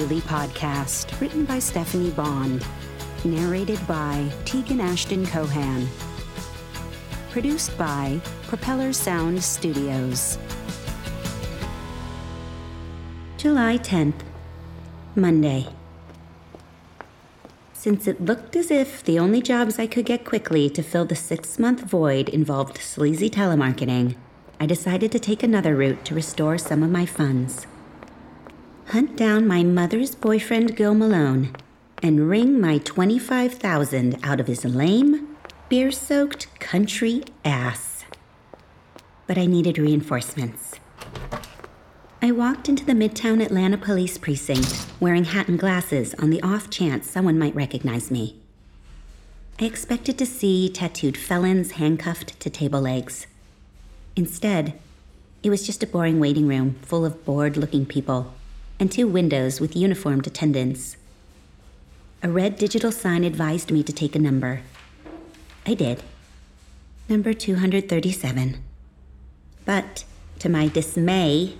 Daily podcast, written by Stephanie Bond, narrated by Tegan Ashton Cohan, produced by Propeller Sound Studios. July 10th, Monday. Since it looked as if the only jobs I could get quickly to fill the six month void involved sleazy telemarketing, I decided to take another route to restore some of my funds. Hunt down my mother's boyfriend, Gil Malone, and wring my 25000 out of his lame, beer soaked country ass. But I needed reinforcements. I walked into the Midtown Atlanta Police Precinct wearing hat and glasses on the off chance someone might recognize me. I expected to see tattooed felons handcuffed to table legs. Instead, it was just a boring waiting room full of bored looking people and two windows with uniformed attendants. A red digital sign advised me to take a number. I did. Number 237. But, to my dismay,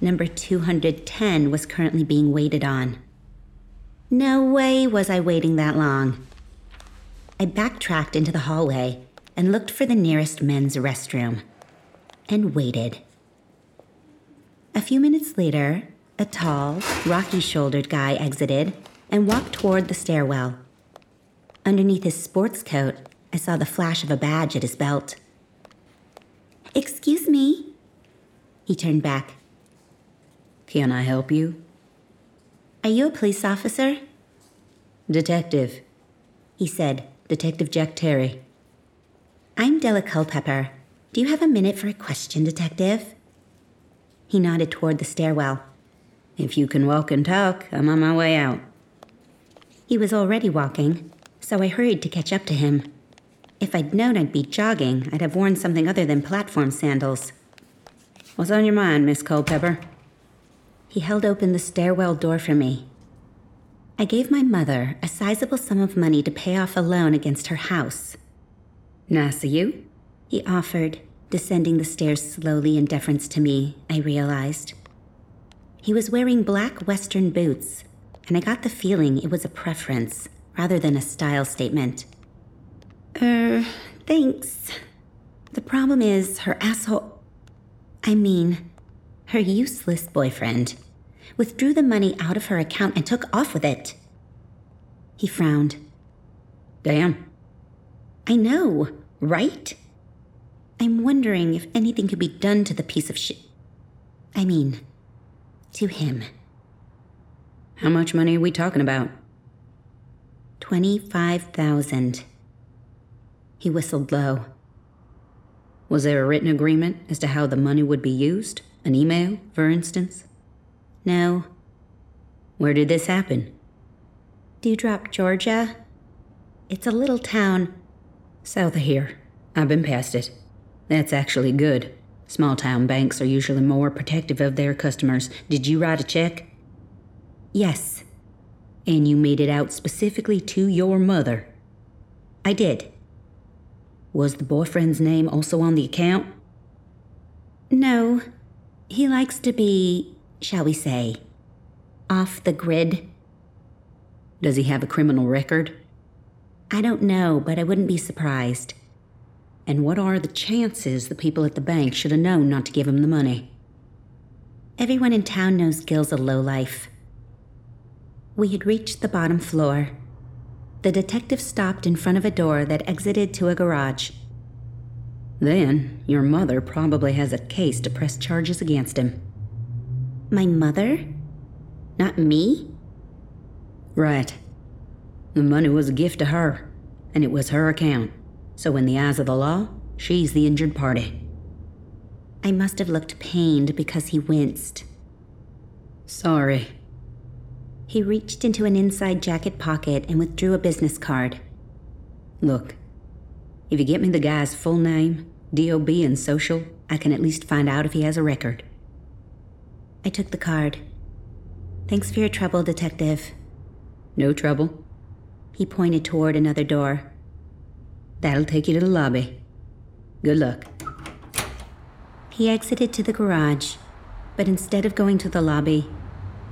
number 210 was currently being waited on. No way was I waiting that long. I backtracked into the hallway and looked for the nearest men's restroom and waited. A few minutes later, a tall, rocky shouldered guy exited and walked toward the stairwell. Underneath his sports coat, I saw the flash of a badge at his belt. Excuse me. He turned back. Can I help you? Are you a police officer? Detective. He said, Detective Jack Terry. I'm Della Culpepper. Do you have a minute for a question, Detective? He nodded toward the stairwell. If you can walk and talk, I'm on my way out. He was already walking, so I hurried to catch up to him. If I'd known I'd be jogging, I'd have worn something other than platform sandals. What's on your mind, Miss Culpepper? He held open the stairwell door for me. I gave my mother a sizable sum of money to pay off a loan against her house. Nice of you, he offered, descending the stairs slowly in deference to me, I realized. He was wearing black Western boots, and I got the feeling it was a preference rather than a style statement. Er, thanks. The problem is her asshole. I mean, her useless boyfriend, withdrew the money out of her account and took off with it. He frowned. Damn. I know, right? I'm wondering if anything could be done to the piece of shit. I mean, to him. How much money are we talking about? 25,000. He whistled low. Was there a written agreement as to how the money would be used? An email, for instance? No. Where did this happen? Dewdrop, Georgia. It's a little town. South of here. I've been past it. That's actually good. Small town banks are usually more protective of their customers. Did you write a check? Yes. And you made it out specifically to your mother? I did. Was the boyfriend's name also on the account? No. He likes to be, shall we say, off the grid. Does he have a criminal record? I don't know, but I wouldn't be surprised. And what are the chances the people at the bank should have known not to give him the money? Everyone in town knows Gil's a lowlife. We had reached the bottom floor. The detective stopped in front of a door that exited to a garage. Then, your mother probably has a case to press charges against him. My mother? Not me? Right. The money was a gift to her, and it was her account. So, in the eyes of the law, she's the injured party. I must have looked pained because he winced. Sorry. He reached into an inside jacket pocket and withdrew a business card. Look, if you get me the guy's full name, DOB, and social, I can at least find out if he has a record. I took the card. Thanks for your trouble, Detective. No trouble. He pointed toward another door. That'll take you to the lobby. Good luck. He exited to the garage, but instead of going to the lobby,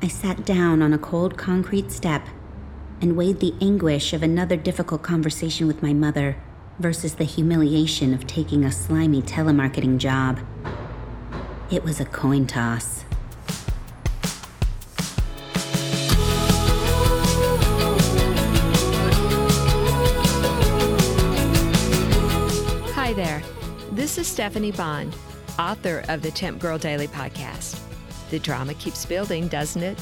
I sat down on a cold concrete step and weighed the anguish of another difficult conversation with my mother versus the humiliation of taking a slimy telemarketing job. It was a coin toss. This is Stephanie Bond, author of the Temp Girl Daily podcast. The drama keeps building, doesn't it?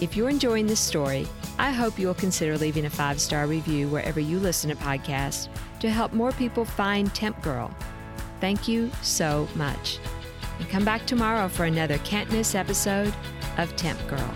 If you're enjoying this story, I hope you'll consider leaving a five star review wherever you listen to podcasts to help more people find Temp Girl. Thank you so much. And come back tomorrow for another can't miss episode of Temp Girl.